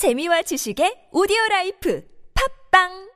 재미와 지식의 오디오 라이프. 팝빵!